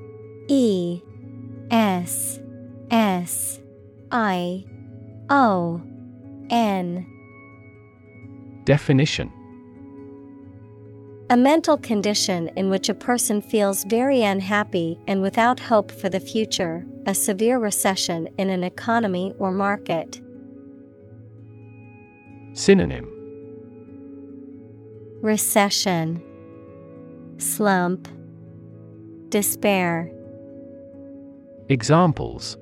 E. S. S. I. O. N. Definition A mental condition in which a person feels very unhappy and without hope for the future, a severe recession in an economy or market. Synonym. Recession. Slump. Despair. Examples.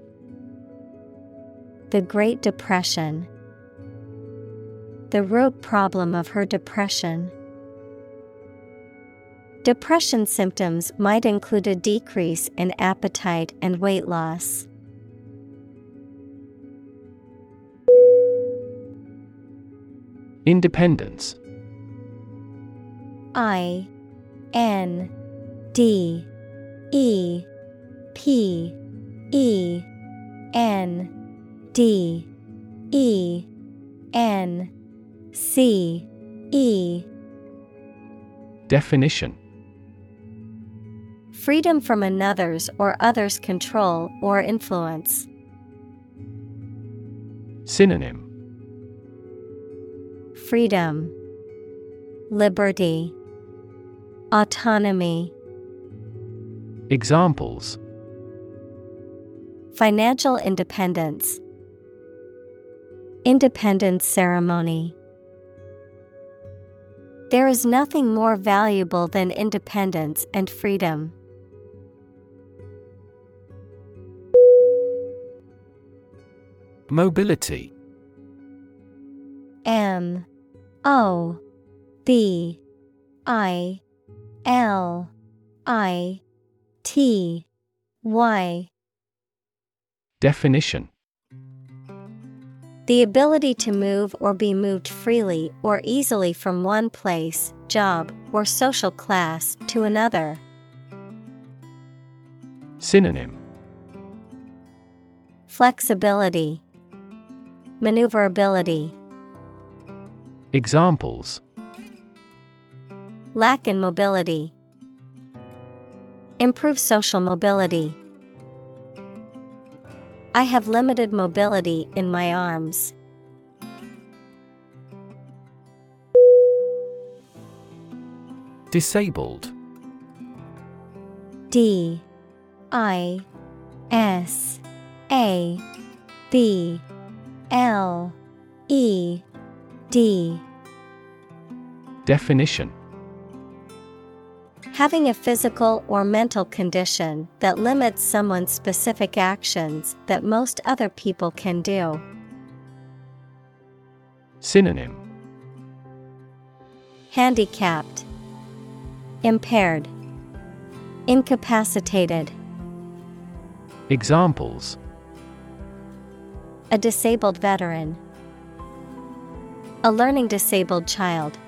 The Great Depression. The root problem of her depression. Depression symptoms might include a decrease in appetite and weight loss. Independence. I N D E P E N D E N C E. Definition Freedom from another's or others' control or influence. Synonym Freedom, Liberty, Autonomy, Examples Financial independence, Independence ceremony. There is nothing more valuable than independence and freedom. Mobility. M O B I L I T Y. Definition. The ability to move or be moved freely or easily from one place, job, or social class to another. Synonym. Flexibility, Maneuverability, Examples Lack in mobility, Improve social mobility. I have limited mobility in my arms. Disabled D I S A B L E D. Definition. Having a physical or mental condition that limits someone's specific actions that most other people can do. Synonym. Handicapped, Impaired, Incapacitated. Examples A disabled veteran. A learning disabled child.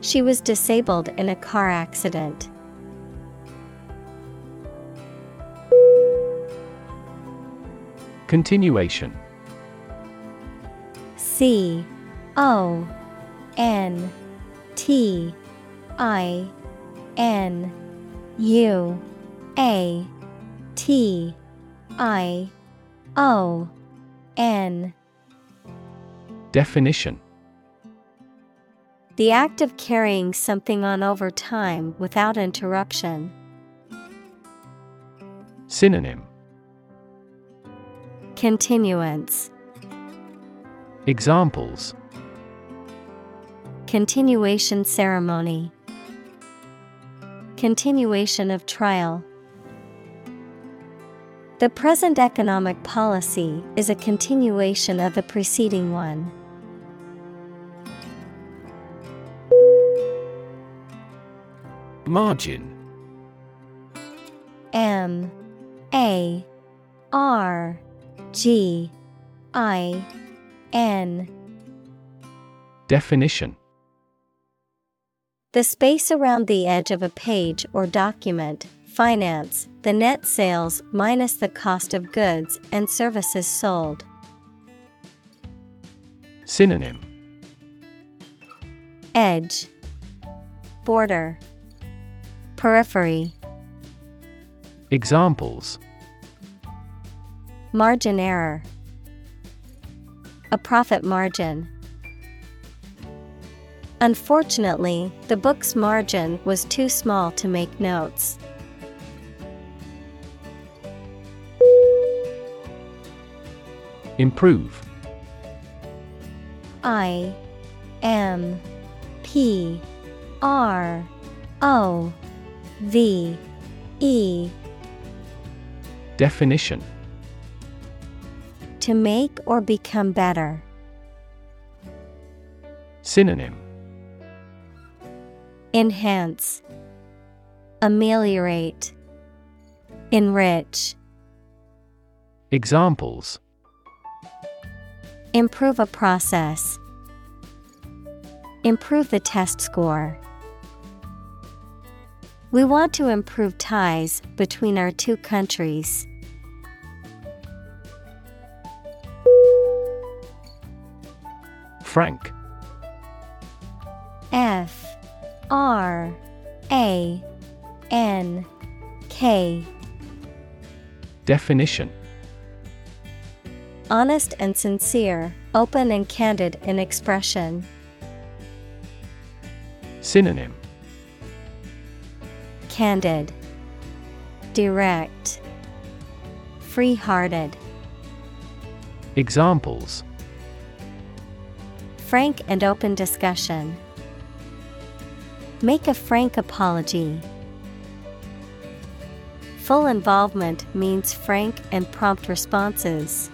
She was disabled in a car accident. Continuation C O N T I N U A T I O N Definition The act of carrying something on over time without interruption. Synonym Continuance Examples Continuation ceremony. Continuation of trial. The present economic policy is a continuation of the preceding one. Margin. M. A. R. G. I. N. Definition. The space around the edge of a page or document, finance, the net sales minus the cost of goods and services sold. Synonym Edge, Border, Periphery, Examples Margin error, a profit margin. Unfortunately, the book's margin was too small to make notes. Improve. I M P R O V E Definition To make or become better. Synonym Enhance, Ameliorate, Enrich. Examples Improve a process. Improve the test score. We want to improve ties between our two countries. Frank F R A N K Definition Honest and sincere, open and candid in expression. Synonym Candid, Direct, Free hearted. Examples Frank and open discussion. Make a frank apology. Full involvement means frank and prompt responses.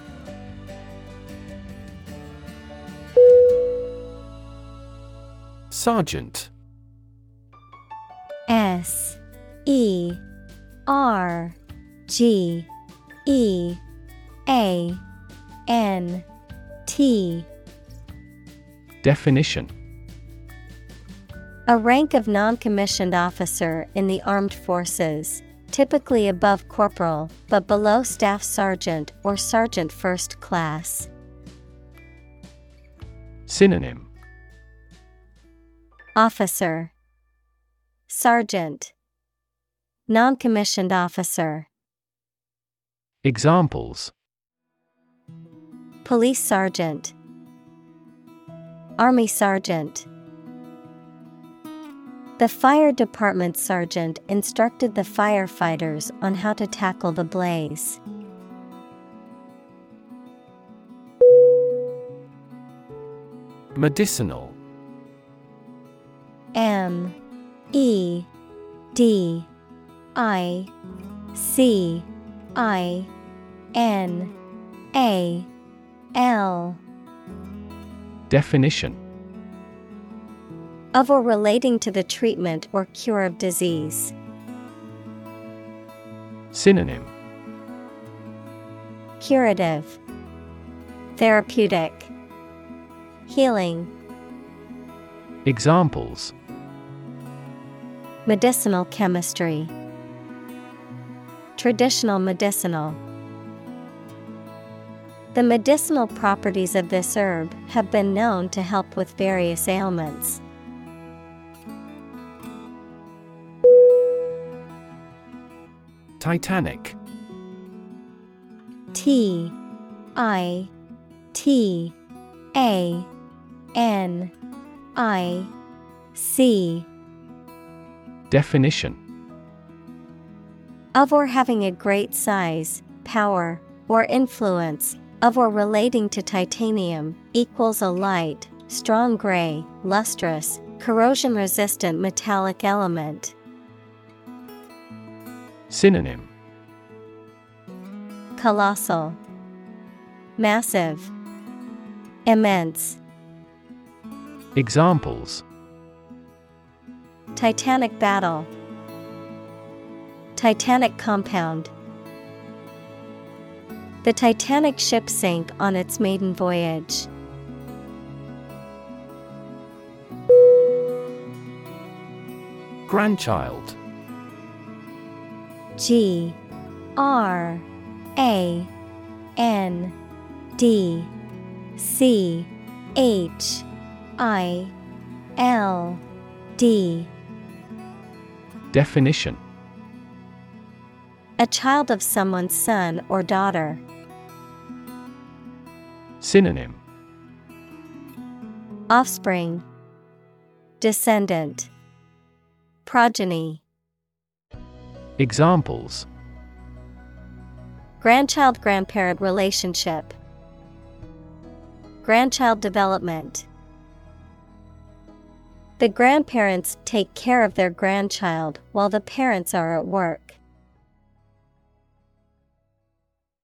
Sergeant. S E R G E A N T. Definition. A rank of non commissioned officer in the armed forces, typically above corporal but below staff sergeant or sergeant first class. Synonym Officer. Sergeant. Non commissioned officer. Examples. Police sergeant. Army sergeant. The fire department sergeant instructed the firefighters on how to tackle the blaze. Medicinal M E D I C I N A L Definition. Of or relating to the treatment or cure of disease. Synonym. Curative. Therapeutic. Healing. Examples Medicinal chemistry. Traditional medicinal. The medicinal properties of this herb have been known to help with various ailments. Titanic. T I T A N I C Definition of or having a great size, power, or influence, of or relating to titanium, equals a light, strong gray, lustrous, corrosion resistant metallic element. Synonym Colossal, Massive, Immense. Examples Titanic battle, Titanic compound. The Titanic ship sank on its maiden voyage. Grandchild G R A N D C H I L D Definition A child of someone's son or daughter. Synonym Offspring, Descendant, Progeny. Examples Grandchild grandparent relationship, Grandchild development. The grandparents take care of their grandchild while the parents are at work.